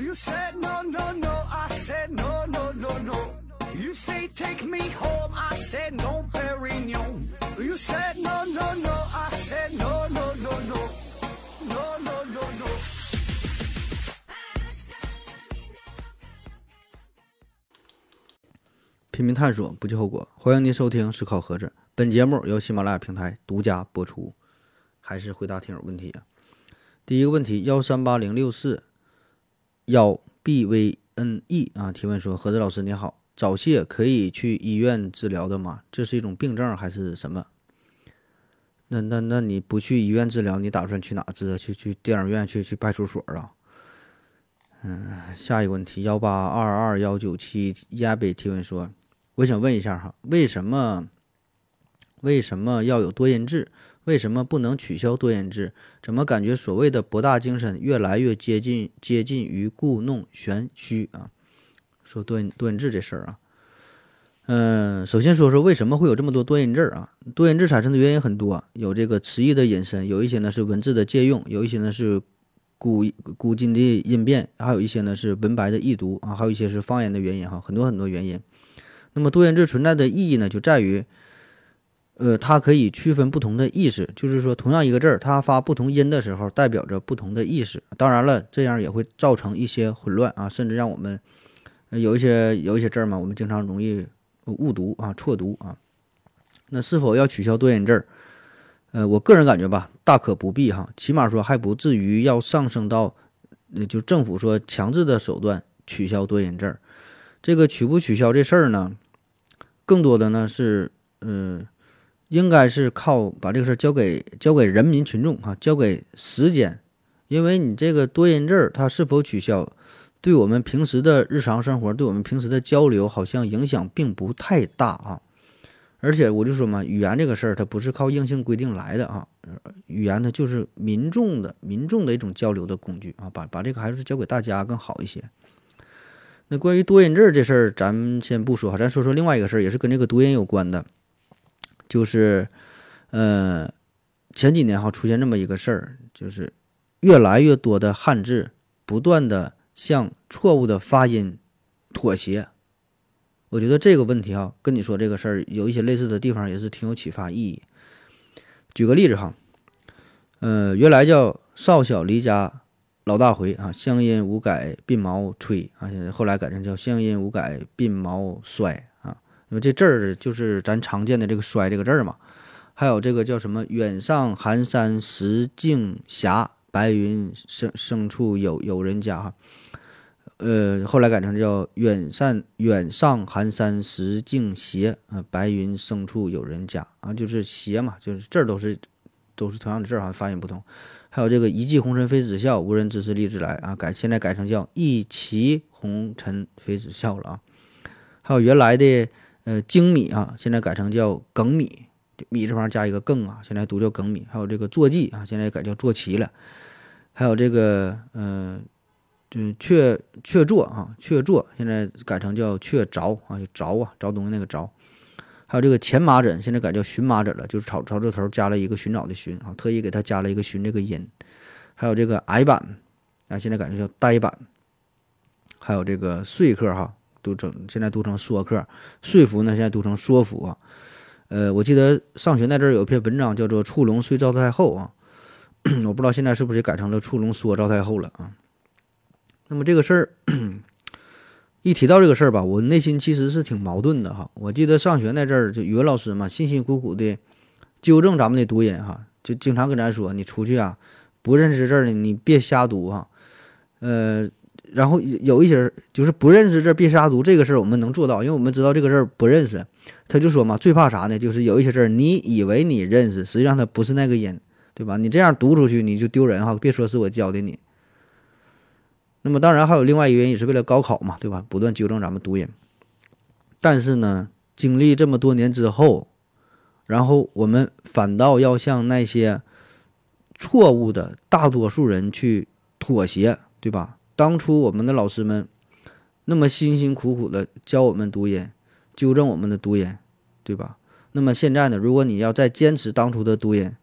You said no, no, no. I said no, no, no, no. You say take me home. I said no, Perignon. You said no, no, no. I said no, no, no, no. No, no, no, no. 拼命探索，不计后果。欢迎您收听《思考盒子》，本节目由喜马拉雅平台独家播出。还是回答听友问题啊。第一个问题，幺三八零六四幺 b v n e 啊，提问说：何子老师你好，早泄可以去医院治疗的吗？这是一种病症还是什么？那那那你不去医院治疗，你打算去哪治？去去电影院？去去派出所啊？嗯，下一个问题，幺八二二幺九七亚北提问说。我想问一下哈，为什么为什么要有多音字？为什么不能取消多音字？怎么感觉所谓的博大精深越来越接近接近于故弄玄虚啊？说多音多音字这事儿啊，嗯，首先说说为什么会有这么多多音字啊？多音字产生的原因很多，有这个词义的引申，有一些呢是文字的借用，有一些呢是古古今的音变，还有一些呢是文白的易读啊，还有一些是方言的原因哈，很多很多原因。那么多音字存在的意义呢，就在于，呃，它可以区分不同的意思，就是说，同样一个字儿，它发不同音的时候，代表着不同的意思。当然了，这样也会造成一些混乱啊，甚至让我们有一些有一些字儿嘛，我们经常容易误读啊、错读啊。那是否要取消多音字儿？呃，我个人感觉吧，大可不必哈，起码说还不至于要上升到，就政府说强制的手段取消多音字儿。这个取不取消这事儿呢，更多的呢是，嗯，应该是靠把这个事儿交给交给人民群众啊，交给时间，因为你这个多音字儿它是否取消，对我们平时的日常生活，对我们平时的交流，好像影响并不太大啊。而且我就说嘛，语言这个事儿它不是靠硬性规定来的啊，语言它就是民众的民众的一种交流的工具啊，把把这个还是交给大家更好一些。那关于多音字这事儿，咱先不说哈，咱说说另外一个事儿，也是跟这个读音有关的，就是，呃，前几年哈出现这么一个事儿，就是越来越多的汉字不断的向错误的发音妥协。我觉得这个问题哈，跟你说这个事儿有一些类似的地方，也是挺有启发意义。举个例子哈，呃，原来叫少小离家。老大回啊，乡音无改鬓毛衰啊，后来改成叫乡音无改鬓毛衰，因为这字儿就是咱常见的这个“衰”这个字儿嘛。还有这个叫什么“远上寒山石径斜，白云深深处有有人家”哈，呃，后来改成叫“远上远上寒山石径斜啊，白云深处有人家”啊，就是斜嘛，就是字儿都是都是同样的字儿哈，发音不同。还有这个一骑红尘妃子笑，无人知是荔枝来啊，改现在改成叫一骑红尘妃子笑了啊。还有原来的呃精米啊，现在改成叫粳米，米字旁加一个更啊，现在读叫粳米。还有这个坐骑啊，现在改叫坐骑了。还有这个呃，嗯，雀雀坐啊，雀坐现在改成叫雀凿啊，就着啊，凿东西那个凿。还有这个前麻疹，现在改叫荨麻疹了，就是草草字头加了一个寻找的寻啊，特意给它加了一个寻这个音。还有这个矮板啊，现在改成叫呆板。还有这个说客哈，读成现在读成说客，说服呢现在读成说服啊。呃，我记得上学那阵儿有一篇文章叫做“触龙说赵太后”啊，我不知道现在是不是也改成了“触龙说赵太后”了啊。那么这个事儿。一提到这个事儿吧，我内心其实是挺矛盾的哈。我记得上学那阵儿，就语文老师嘛，辛辛苦苦的纠正咱们的读音哈，就经常跟咱说：“你出去啊，不认识字儿的，你别瞎读哈。”呃，然后有一些人就是不认识字别瞎读，这个事儿我们能做到，因为我们知道这个字儿不认识。他就说嘛，最怕啥呢？就是有一些字儿你以为你认识，实际上它不是那个音，对吧？你这样读出去你就丢人哈，别说是我教的你。那么当然还有另外一个原因，是为了高考嘛，对吧？不断纠正咱们读音。但是呢，经历这么多年之后，然后我们反倒要向那些错误的大多数人去妥协，对吧？当初我们的老师们那么辛辛苦苦的教我们读音，纠正我们的读音，对吧？那么现在呢，如果你要再坚持当初的读音，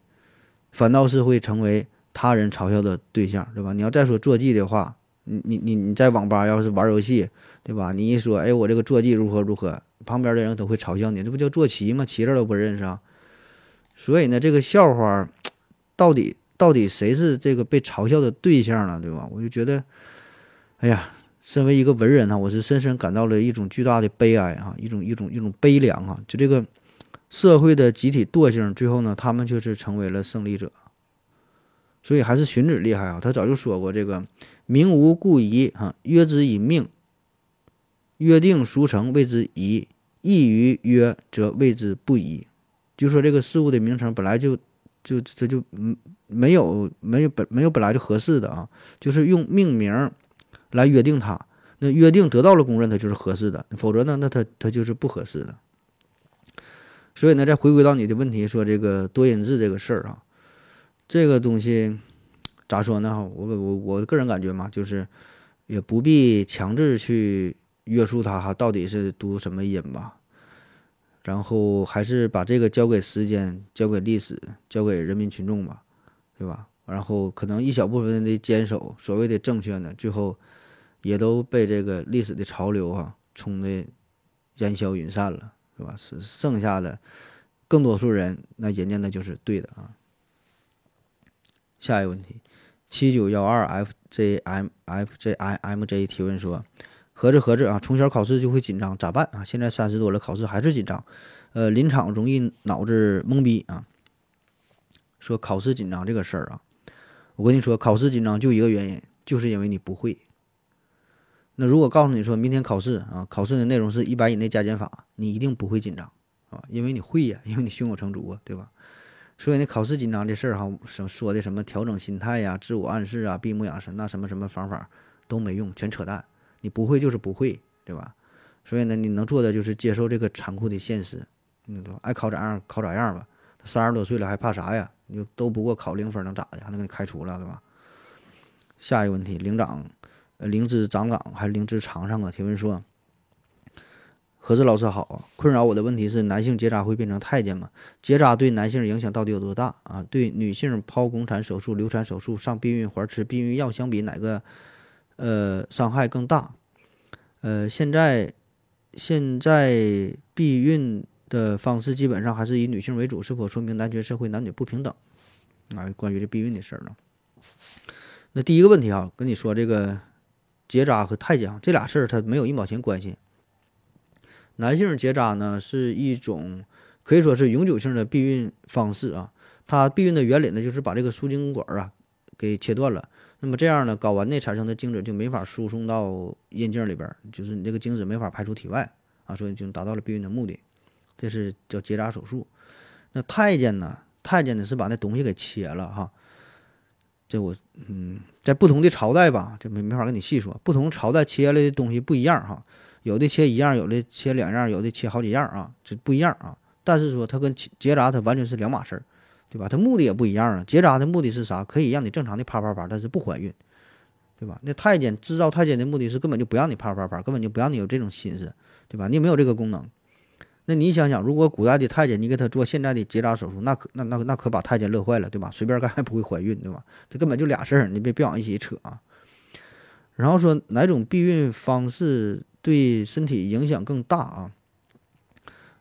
反倒是会成为他人嘲笑的对象，对吧？你要再说坐骑的话。你你你你在网吧要是玩游戏，对吧？你一说，哎，我这个坐骑如何如何，旁边的人都会嘲笑你，这不叫坐骑吗？骑着都不认识啊。所以呢，这个笑话 到底到底谁是这个被嘲笑的对象呢？对吧？我就觉得，哎呀，身为一个文人呢，我是深深感到了一种巨大的悲哀啊，一种一种一种悲凉啊。就这个社会的集体惰性，最后呢，他们就是成为了胜利者。所以还是荀子厉害啊，他早就说过这个“名无故疑啊，约之以命，约定俗成谓之宜，异于约则谓之不宜。”就说这个事物的名称本来就就这就嗯没有没有本没有本来就合适的啊，就是用命名来约定它，那约定得到了公认，它就是合适的；否则呢，那它它就是不合适的。所以呢，再回归到你的问题，说这个多音字这个事儿啊，这个东西咋说呢？我我我个人感觉嘛，就是也不必强制去约束它哈，到底是读什么音吧。然后还是把这个交给时间，交给历史，交给人民群众吧，对吧？然后可能一小部分的坚守所谓的正确呢，最后也都被这个历史的潮流啊冲的烟消云散了，是吧？是剩下的更多数人，那人家那就是对的啊。下一个问题，七九幺二 f j m f j i m j 提问说。合着合着啊，从小考试就会紧张，咋办啊？现在三十多了，考试还是紧张，呃，临场容易脑子懵逼啊。说考试紧张这个事儿啊，我跟你说，考试紧张就一个原因，就是因为你不会。那如果告诉你说明天考试啊，考试的内容是一百以内加减法，你一定不会紧张啊，因为你会呀，因为你胸有成竹啊，对吧？所以呢，考试紧张这事儿哈，什说的什么调整心态呀、自我暗示啊、闭目养神那什么什么方法都没用，全扯淡。你不会就是不会，对吧？所以呢，你能做的就是接受这个残酷的现实，嗯，对吧？爱考咋样考咋样吧。三十多岁了还怕啥呀？你就都不过考零分能咋的？还能给你开除了，对吧？下一个问题，领长，呃，灵芝长岗还是灵芝长上啊？提问说，何志老师好啊，困扰我的问题是男性结扎会变成太监吗？结扎对男性影响到底有多大啊？对女性剖宫产手术、流产手术、上避孕环、吃避孕药相比，哪个呃伤害更大？呃，现在现在避孕的方式基本上还是以女性为主，是否说明男权社会男女不平等？啊，关于这避孕的事儿呢？那第一个问题啊，跟你说这个结扎和太监这俩事儿，它没有一毛钱关系。男性结扎呢是一种可以说是永久性的避孕方式啊，它避孕的原理呢就是把这个输精管啊给切断了。那么这样呢，睾丸内产生的精子就没法输送到阴茎里边，就是你这个精子没法排出体外啊，所以就达到了避孕的目的。这是叫结扎手术。那太监呢？太监呢是把那东西给切了哈。这我嗯，在不同的朝代吧，这没没法跟你细说，不同朝代切来的东西不一样哈，有的切一样，有的切两样，有的切好几样啊，这不一样啊。但是说它跟结扎它完全是两码事儿。对吧？它目的也不一样啊。结扎的目的是啥？可以让你正常的啪啪啪，但是不怀孕，对吧？那太监制造太监的目的是根本就不让你啪啪啪，根本就不让你有这种心思，对吧？你没有这个功能。那你想想，如果古代的太监你给他做现在的结扎手术，那可那那那可把太监乐坏了，对吧？随便干还不会怀孕，对吧？这根本就俩事儿，你别别往一起扯啊。然后说哪种避孕方式对身体影响更大啊？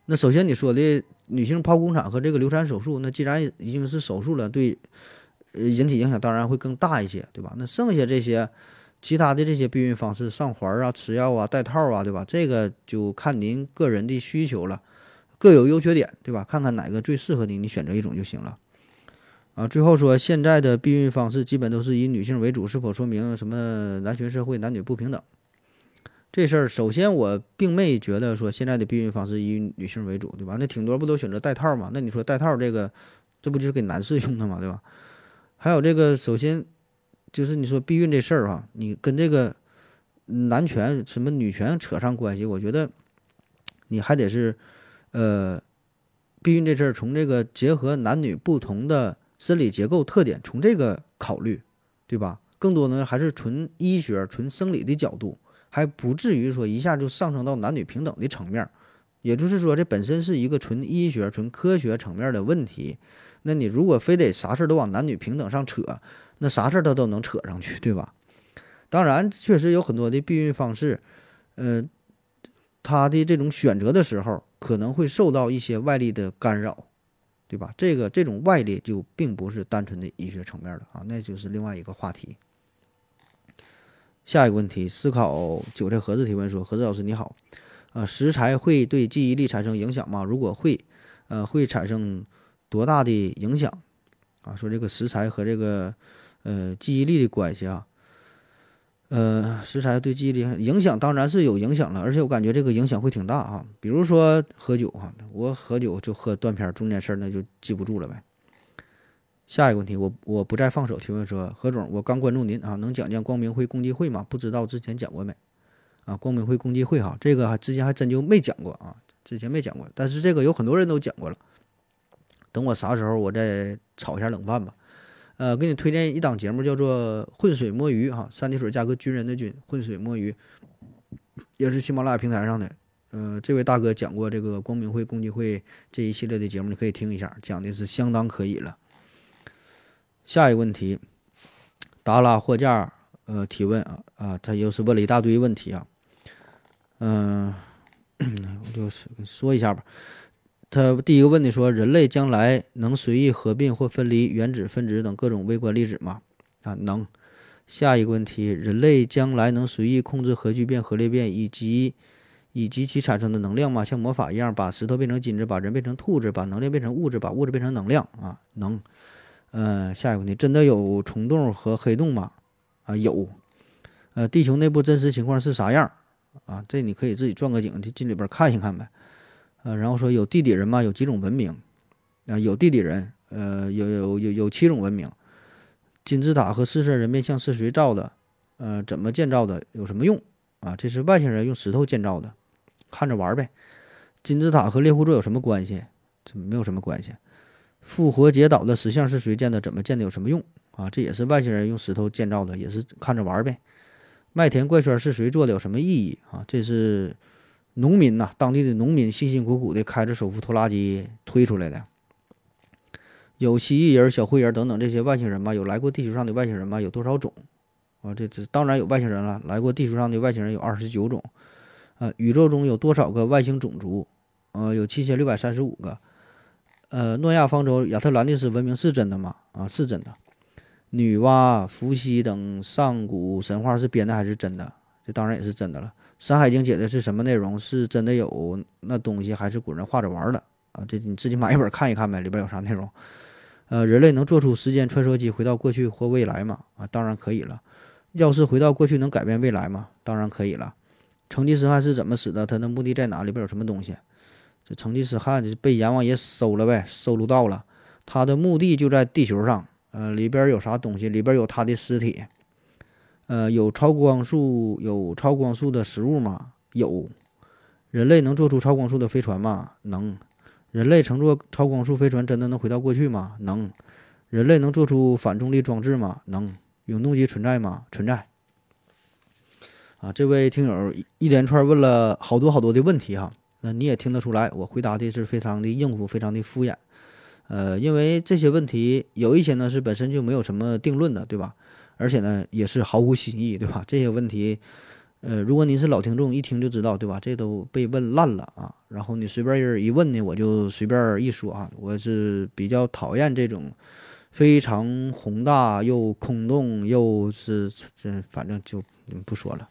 那首先你说的。女性剖宫产和这个流产手术，那既然已经是手术了，对人体影响当然会更大一些，对吧？那剩下这些其他的这些避孕方式，上环啊、吃药啊、戴套啊，对吧？这个就看您个人的需求了，各有优缺点，对吧？看看哪个最适合你，你选择一种就行了。啊，最后说现在的避孕方式基本都是以女性为主，是否说明什么男权社会男女不平等？这事儿，首先我并没觉得说现在的避孕方式以女性为主，对吧？那挺多不都选择戴套嘛？那你说戴套这个，这不就是给男士用的嘛，对吧？还有这个，首先就是你说避孕这事儿哈，你跟这个男权什么女权扯上关系，我觉得你还得是呃，避孕这事儿从这个结合男女不同的生理结构特点，从这个考虑，对吧？更多呢还是纯医学、纯生理的角度。还不至于说一下就上升到男女平等的层面，也就是说，这本身是一个纯医学、纯科学层面的问题。那你如果非得啥事儿都往男女平等上扯，那啥事儿他都能扯上去，对吧？当然，确实有很多的避孕方式，呃，他的这种选择的时候可能会受到一些外力的干扰，对吧？这个这种外力就并不是单纯的医学层面的啊，那就是另外一个话题。下一个问题，思考韭菜盒子提问说：盒子老师你好，呃，食材会对记忆力产生影响吗？如果会，呃，会产生多大的影响？啊，说这个食材和这个呃记忆力的关系啊。呃，食材对记忆力影响当然是有影响了，而且我感觉这个影响会挺大啊。比如说喝酒哈，我喝酒就喝断片，中间事儿那就记不住了呗。下一个问题，我我不再放手提问说，何总，我刚关注您啊，能讲讲光明会共济会吗？不知道之前讲过没？啊，光明会共济会哈，这个还之前还真就没讲过啊，之前没讲过，但是这个有很多人都讲过了。等我啥时候我再炒一下冷饭吧。呃，给你推荐一档节目，叫做《浑水摸鱼》哈，三点水加个军人的军，浑水摸鱼，也是喜马拉雅平台上的。呃，这位大哥讲过这个光明会、共济会这一系列的节目，你可以听一下，讲的是相当可以了。下一个问题，达拉货架呃提问啊啊，他又是问了一大堆问题啊，嗯，我就说一下吧。他第一个问题说：人类将来能随意合并或分离原子、分子等各种微观粒子吗？啊，能。下一个问题：人类将来能随意控制核聚变、核裂变以及以及其产生的能量吗？像魔法一样，把石头变成金子，把人变成兔子，把能量变成物质，把物质变成能量啊？能。嗯，下一个问题：真的有虫洞和黑洞吗？啊，有。呃，地球内部真实情况是啥样？啊，这你可以自己钻个井去进里边看一看呗。呃，然后说有地底人吗？有几种文明？啊，有地底人，呃，有有有有七种文明。金字塔和狮身人面像是谁造的？呃，怎么建造的？有什么用？啊，这是外星人用石头建造的，看着玩呗。金字塔和猎户座有什么关系？这没有什么关系。复活节岛的石像是谁建的？怎么建的？有什么用？啊，这也是外星人用石头建造的，也是看着玩呗。麦田怪圈是谁做的？有什么意义？啊，这是。农民呐，当地的农民辛辛苦苦的开着手扶拖拉机推出来的。有蜥蜴人、小灰人等等这些外星人吗？有来过地球上的外星人吗？有多少种？啊，这这当然有外星人了。来过地球上的外星人有二十九种。呃，宇宙中有多少个外星种族？呃，有七千六百三十五个。呃，诺亚方舟、亚特兰蒂斯文明是真的吗？啊，是真的。女娲、伏羲等上古神话是编的还是真的？这当然也是真的了。《山海经》解的是什么内容？是真的有那东西，还是古人画着玩的啊？这你自己买一本看一看呗，里边有啥内容？呃，人类能做出时间穿梭机回到过去或未来吗？啊，当然可以了。要是回到过去能改变未来吗？当然可以了。成吉思汗是怎么死的？他的目的在哪里边有什么东西？这成吉思汗就被阎王爷收了呗，收录到了。他的墓地就在地球上，呃，里边有啥东西？里边有他的尸体。呃，有超光速有超光速的食物吗？有。人类能做出超光速的飞船吗？能。人类乘坐超光速飞船真的能回到过去吗？能。人类能做出反重力装置吗？能。永动机存在吗？存在。啊，这位听友一连串问了好多好多的问题哈，那你也听得出来，我回答的是非常的应付，非常的敷衍。呃，因为这些问题有一些呢是本身就没有什么定论的，对吧？而且呢，也是毫无新意，对吧？这些问题，呃，如果您是老听众，一听就知道，对吧？这都被问烂了啊！然后你随便人一问呢，我就随便一说啊。我是比较讨厌这种非常宏大又空洞又是这，反正就不说了。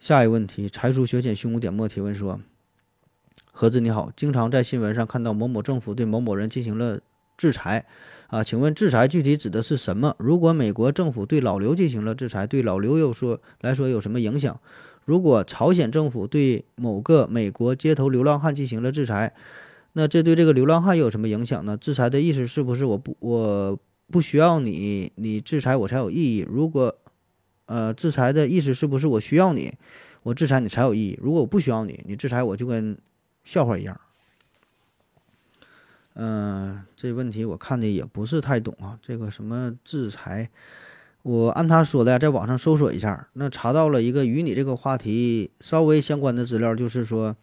下一个问题，才疏学浅，胸无点墨提问说：何子你好，经常在新闻上看到某某政府对某某人进行了制裁。啊，请问制裁具体指的是什么？如果美国政府对老刘进行了制裁，对老刘又说来说有什么影响？如果朝鲜政府对某个美国街头流浪汉进行了制裁，那这对这个流浪汉有什么影响呢？制裁的意思是不是我不我不需要你，你制裁我才有意义？如果呃，制裁的意思是不是我需要你，我制裁你才有意义？如果我不需要你，你制裁我就跟笑话一样。嗯，这问题我看的也不是太懂啊。这个什么制裁，我按他说的，在网上搜索一下，那查到了一个与你这个话题稍微相关的资料，就是说，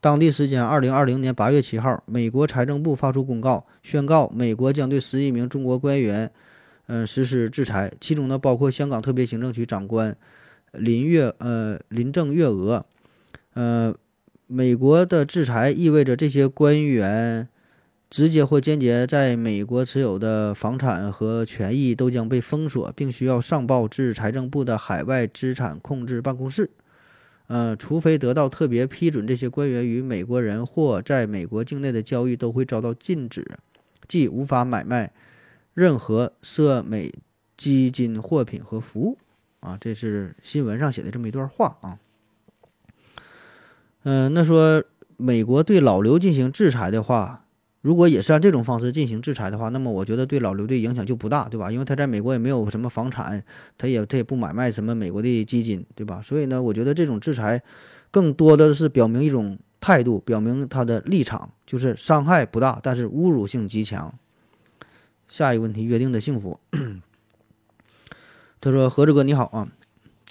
当地时间二零二零年八月七号，美国财政部发出公告，宣告美国将对十一名中国官员，嗯实施制裁，其中呢包括香港特别行政区长官林月呃林郑月娥，呃，美国的制裁意味着这些官员直接或间接在美国持有的房产和权益都将被封锁，并需要上报至财政部的海外资产控制办公室。呃，除非得到特别批准，这些官员与美国人或在美国境内的交易都会遭到禁止，即无法买卖任何涉美基金货品和服务。啊，这是新闻上写的这么一段话啊。嗯，那说美国对老刘进行制裁的话。如果也是按这种方式进行制裁的话，那么我觉得对老刘的影响就不大，对吧？因为他在美国也没有什么房产，他也他也不买卖什么美国的基金，对吧？所以呢，我觉得这种制裁更多的是表明一种态度，表明他的立场，就是伤害不大，但是侮辱性极强。下一个问题，约定的幸福。他说：“何志哥你好啊。”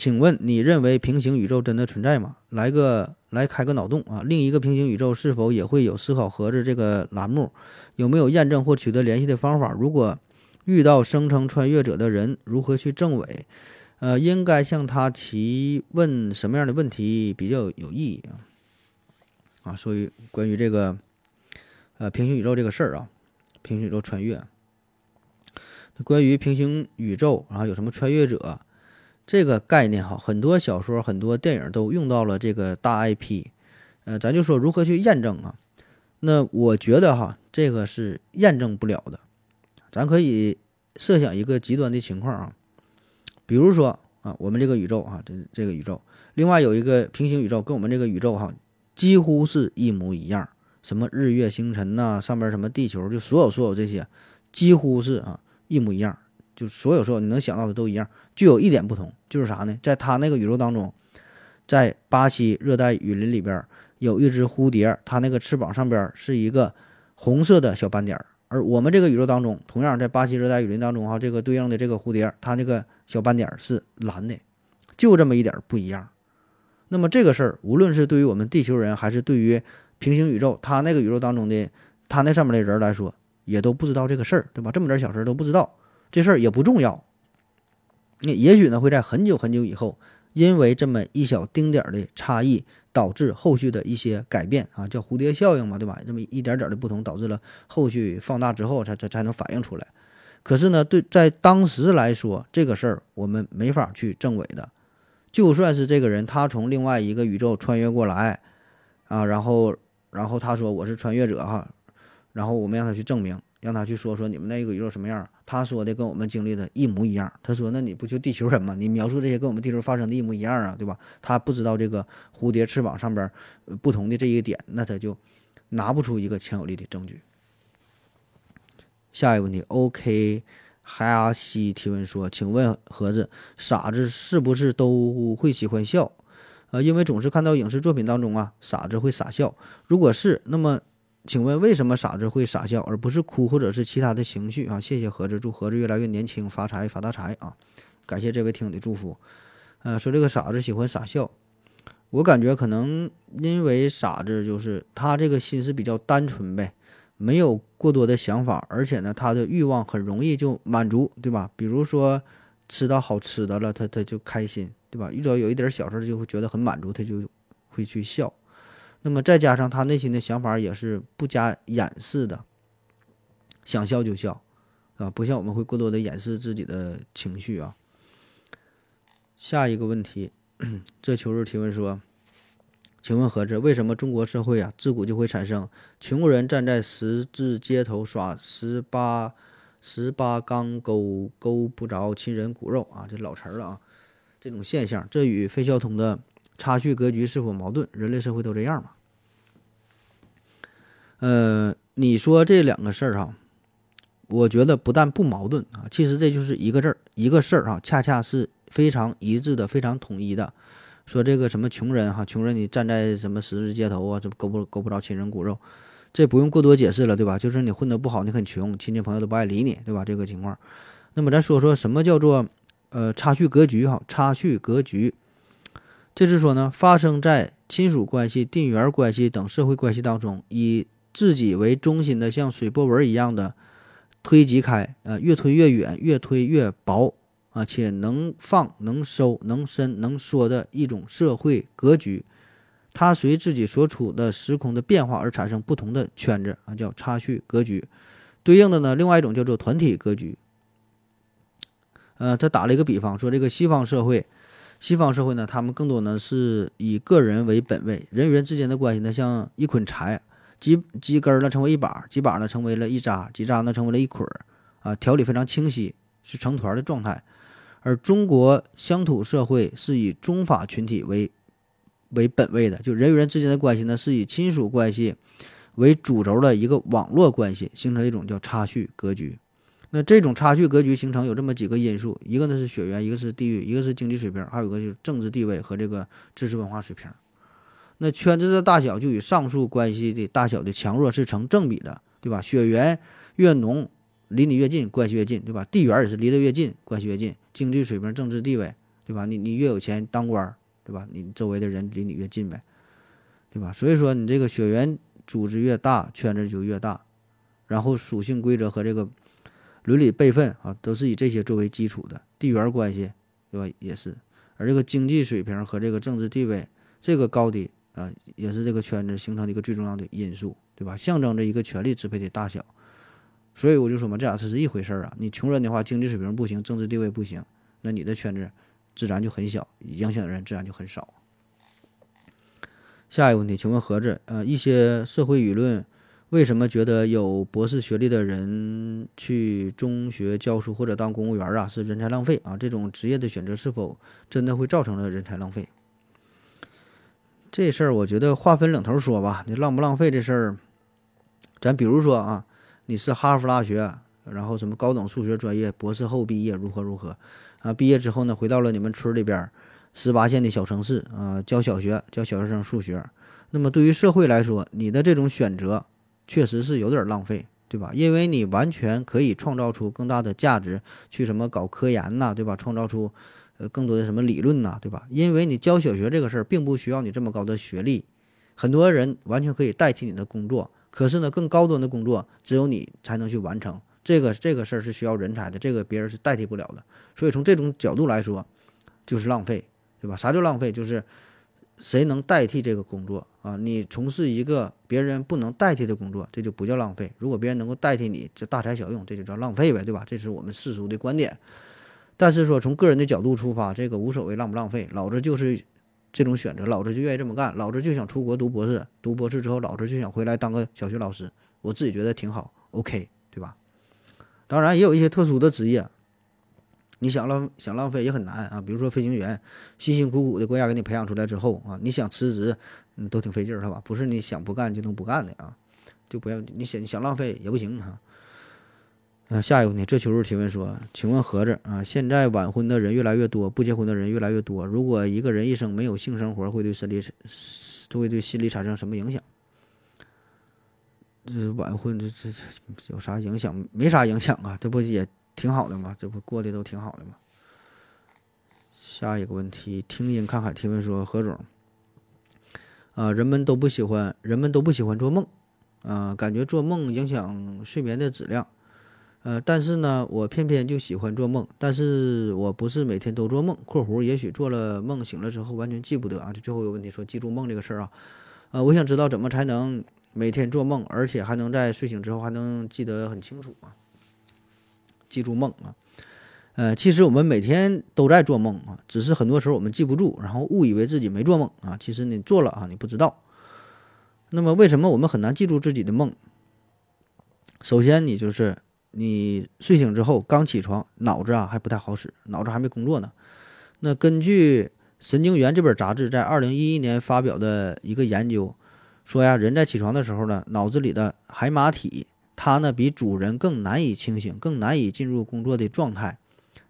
请问你认为平行宇宙真的存在吗？来个来开个脑洞啊！另一个平行宇宙是否也会有思考盒子这个栏目？有没有验证或取得联系的方法？如果遇到声称穿越者的人，如何去证伪？呃，应该向他提问什么样的问题比较有意义啊？啊，所以关于这个呃平行宇宙这个事儿啊，平行宇宙穿越，关于平行宇宙啊，有什么穿越者？这个概念哈，很多小说、很多电影都用到了这个大 IP，呃，咱就说如何去验证啊？那我觉得哈，这个是验证不了的。咱可以设想一个极端的情况啊，比如说啊，我们这个宇宙啊，这这个宇宙，另外有一个平行宇宙跟我们这个宇宙哈几乎是一模一样，什么日月星辰呐，上面什么地球，就所有所有这些几乎是啊一模一样。就所有所有你能想到的都一样，具有一点不同，就是啥呢？在他那个宇宙当中，在巴西热带雨林里边有一只蝴蝶，它那个翅膀上边是一个红色的小斑点儿。而我们这个宇宙当中，同样在巴西热带雨林当中哈，这个对应的这个蝴蝶，它那个小斑点儿是蓝的，就这么一点不一样。那么这个事儿，无论是对于我们地球人，还是对于平行宇宙，它那个宇宙当中的它那上面的人来说，也都不知道这个事儿，对吧？这么点小事都不知道。这事儿也不重要，那也许呢会在很久很久以后，因为这么一小丁点儿的差异，导致后续的一些改变啊，叫蝴蝶效应嘛，对吧？这么一点点的不同，导致了后续放大之后才才才能反映出来。可是呢，对在当时来说，这个事儿我们没法去证伪的。就算是这个人他从另外一个宇宙穿越过来啊，然后然后他说我是穿越者哈，然后我们让他去证明。让他去说说你们那个宇宙什么样？他说的跟我们经历的一模一样。他说：“那你不就地球人吗？你描述这些跟我们地球发生的一模一样啊，对吧？”他不知道这个蝴蝶翅膀上边不同的这一个点，那他就拿不出一个强有力的证据。下一个问题，OK，哈西提问说：“请问盒子，傻子是不是都会喜欢笑？呃，因为总是看到影视作品当中啊，傻子会傻笑。如果是，那么。”请问为什么傻子会傻笑，而不是哭或者是其他的情绪啊？谢谢盒子，祝盒子越来越年轻，发财发大财啊！感谢这位听友的祝福。呃，说这个傻子喜欢傻笑，我感觉可能因为傻子就是他这个心是比较单纯呗，没有过多的想法，而且呢，他的欲望很容易就满足，对吧？比如说吃到好吃的了，他他就开心，对吧？遇到有一点小事就会觉得很满足，他就会去笑。那么再加上他内心的想法也是不加掩饰的，想笑就笑，啊，不像我们会过多的掩饰自己的情绪啊。下一个问题，这求日提问说，请问何子，为什么中国社会啊自古就会产生穷人站在十字街头耍十八十八钢勾勾不着亲人骨肉啊？这老词儿了啊，这种现象，这与费孝通的。差序格局是否矛盾？人类社会都这样吗？呃，你说这两个事儿哈，我觉得不但不矛盾啊，其实这就是一个字儿，一个事儿哈，恰恰是非常一致的，非常统一的。说这个什么穷人哈，穷人你站在什么十字街头啊，这勾不勾不着亲人骨肉，这不用过多解释了，对吧？就是你混得不好，你很穷，亲戚朋友都不爱理你，对吧？这个情况。那么咱说说什么叫做呃差序格局哈？差序格局。就是说呢，发生在亲属关系、地缘关系等社会关系当中，以自己为中心的像水波纹一样的推及开，呃，越推越远，越推越薄啊，且能放能收能伸能缩的一种社会格局。它随自己所处的时空的变化而产生不同的圈子啊，叫差序格局。对应的呢，另外一种叫做团体格局。呃，他打了一个比方，说这个西方社会，西方社会呢，他们更多呢是以个人为本位，人与人之间的关系呢，像一捆柴，几几根呢成为一把，几把呢成为了一扎，几扎呢成为了一捆儿，啊，条理非常清晰，是成团的状态。而中国乡土社会是以宗法群体为为本位的，就人与人之间的关系呢，是以亲属关系为主轴的一个网络关系，形成一种叫差序格局。那这种差距格局形成有这么几个因素，一个呢是血缘，一个是地域，一个是经济水平，还有一个就是政治地位和这个知识文化水平。那圈子的大小就与上述关系的大小的强弱是成正比的，对吧？血缘越浓，离你越近，关系越近，对吧？地缘也是离得越近，关系越近。经济水平、政治地位，对吧？你你越有钱，当官，对吧？你周围的人离你越近呗，对吧？所以说你这个血缘组织越大，圈子就越大，然后属性规则和这个。伦理辈分啊，都是以这些作为基础的，地缘关系，对吧？也是，而这个经济水平和这个政治地位，这个高低啊，也是这个圈子形成的一个最重要的因素，对吧？象征着一个权力支配的大小。所以我就说嘛，这俩是是一回事儿啊。你穷人的话，经济水平不行，政治地位不行，那你的圈子自然就很小，影响的人自然就很少。下一个问题，请问盒子，呃，一些社会舆论。为什么觉得有博士学历的人去中学教书或者当公务员啊是人才浪费啊？这种职业的选择是否真的会造成了人才浪费？这事儿我觉得划分两头说吧。你浪不浪费这事儿，咱比如说啊，你是哈佛大学，然后什么高等数学专业博士后毕业如何如何啊？毕业之后呢，回到了你们村里边十八线的小城市啊，教小学教小学生数学。那么对于社会来说，你的这种选择。确实是有点浪费，对吧？因为你完全可以创造出更大的价值，去什么搞科研呐，对吧？创造出呃更多的什么理论呐，对吧？因为你教小学这个事儿，并不需要你这么高的学历，很多人完全可以代替你的工作。可是呢，更高端的工作只有你才能去完成，这个这个事儿是需要人才的，这个别人是代替不了的。所以从这种角度来说，就是浪费，对吧？啥叫浪费？就是。谁能代替这个工作啊？你从事一个别人不能代替的工作，这就不叫浪费。如果别人能够代替你，就大材小用，这就叫浪费呗，对吧？这是我们世俗的观点。但是说从个人的角度出发，这个无所谓浪不浪费。老子就是这种选择，老子就愿意这么干，老子就想出国读博士，读博士之后，老子就想回来当个小学老师，我自己觉得挺好，OK，对吧？当然也有一些特殊的职业。你想浪想浪费也很难啊，比如说飞行员，辛辛苦苦的国家给你培养出来之后啊，你想辞职，嗯，都挺费劲儿，是吧？不是你想不干就能不干的啊，就不要你想你想浪费也不行哈。那下一个问题，这求助提问说，请问盒子啊，现在晚婚的人越来越多，不结婚的人越来越多，如果一个人一生没有性生活，会对身体会对心理产生什么影响？这晚婚这这这有啥影响？没啥影响啊，这不也？挺好的嘛，这不过得都挺好的嘛。下一个问题，听音看海提问说何总，啊，人们都不喜欢，人们都不喜欢做梦，啊，感觉做梦影响睡眠的质量，呃，但是呢，我偏偏就喜欢做梦，但是我不是每天都做梦。（括弧）也许做了梦醒了之后完全记不得啊。这最后一个问题说记住梦这个事儿啊，呃，我想知道怎么才能每天做梦，而且还能在睡醒之后还能记得很清楚啊。记住梦啊，呃，其实我们每天都在做梦啊，只是很多时候我们记不住，然后误以为自己没做梦啊。其实你做了啊，你不知道。那么为什么我们很难记住自己的梦？首先，你就是你睡醒之后刚起床，脑子啊还不太好使，脑子还没工作呢。那根据《神经元》这本杂志在二零一一年发表的一个研究说呀，人在起床的时候呢，脑子里的海马体。它呢比主人更难以清醒，更难以进入工作的状态。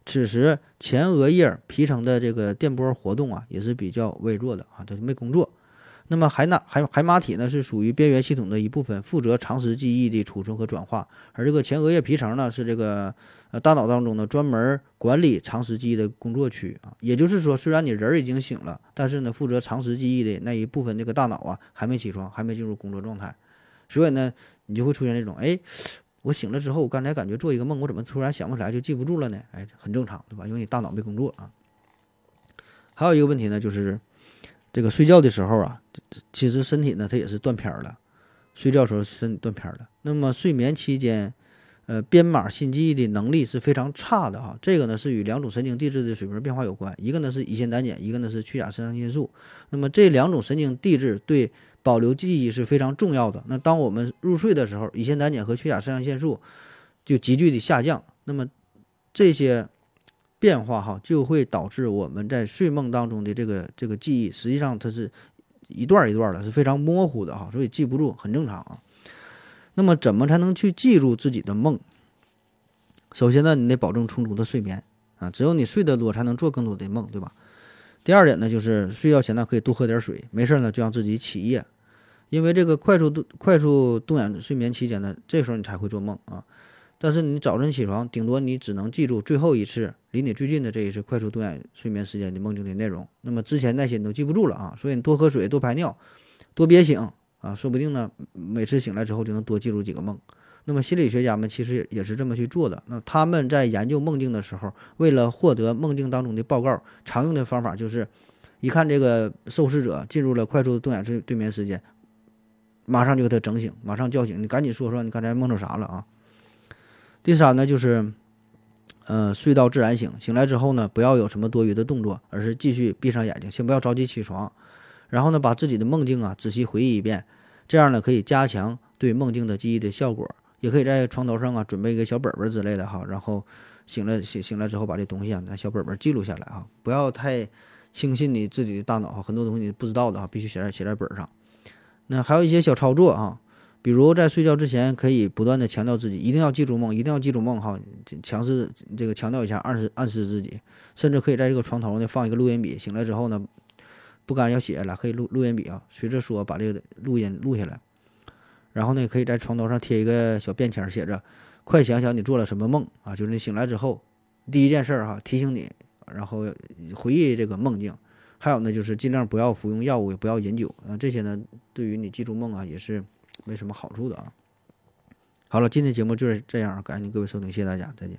此时前额叶皮层的这个电波活动啊也是比较微弱的啊，它就没工作。那么海马海海马体呢是属于边缘系统的一部分，负责长时记忆的储存和转化。而这个前额叶皮层呢是这个呃大脑当中呢专门管理长时记忆的工作区啊。也就是说，虽然你人已经醒了，但是呢负责长时记忆的那一部分这个大脑啊还没起床，还没进入工作状态。所以呢。你就会出现这种，哎，我醒了之后，我刚才感觉做一个梦，我怎么突然想不起来就记不住了呢？哎，很正常，对吧？因为你大脑没工作啊。还有一个问题呢，就是这个睡觉的时候啊，其实身体呢它也是断片儿了，睡觉时候身体断片儿了。那么睡眠期间，呃，编码新记忆的能力是非常差的啊。这个呢是与两种神经递质的水平变化有关，一个呢是乙酰胆碱，一个呢是去甲肾上腺素。那么这两种神经递质对保留记忆是非常重要的。那当我们入睡的时候，乙酰胆碱和去甲肾上腺素就急剧的下降。那么这些变化哈，就会导致我们在睡梦当中的这个这个记忆，实际上它是一段一段的，是非常模糊的哈，所以记不住很正常啊。那么怎么才能去记住自己的梦？首先呢，你得保证充足的睡眠啊，只有你睡得多，才能做更多的梦，对吧？第二点呢，就是睡觉前呢可以多喝点水，没事呢就让自己起夜，因为这个快速动快速动眼睡眠期间呢，这时候你才会做梦啊。但是你早晨起床，顶多你只能记住最后一次离你最近的这一次快速动眼睡眠时间的梦境的内容，那么之前那些你都记不住了啊。所以你多喝水，多排尿，多憋醒啊，说不定呢每次醒来之后就能多记住几个梦。那么心理学家们其实也是这么去做的。那他们在研究梦境的时候，为了获得梦境当中的报告，常用的方法就是，一看这个受试者进入了快速动眼睡睡眠时间，马上就给他整醒，马上叫醒，你赶紧说说你刚才梦着啥了啊？第三呢，就是，呃，睡到自然醒，醒来之后呢，不要有什么多余的动作，而是继续闭上眼睛，先不要着急起床，然后呢，把自己的梦境啊仔细回忆一遍，这样呢可以加强对梦境的记忆的效果。也可以在床头上啊准备一个小本本之类的哈，然后醒了醒醒来之后把这东西啊拿小本本记录下来哈，不要太轻信你自己的大脑，很多东西你不知道的哈，必须写在写在本上。那还有一些小操作啊，比如在睡觉之前可以不断的强调自己一定要记住梦，一定要记住梦哈，强势这个强调一下，暗示暗示自己，甚至可以在这个床头呢放一个录音笔，醒来之后呢不敢要写了，可以录录音笔啊，随着说把这个录音录下来。然后呢，可以在床头上贴一个小便签，写着“快想想你做了什么梦啊”，就是你醒来之后第一件事儿哈，提醒你，然后回忆这个梦境。还有呢，就是尽量不要服用药物，也不要饮酒啊，这些呢，对于你记住梦啊，也是没什么好处的啊。好了，今天节目就是这样，感谢各位收听，谢谢大家，再见。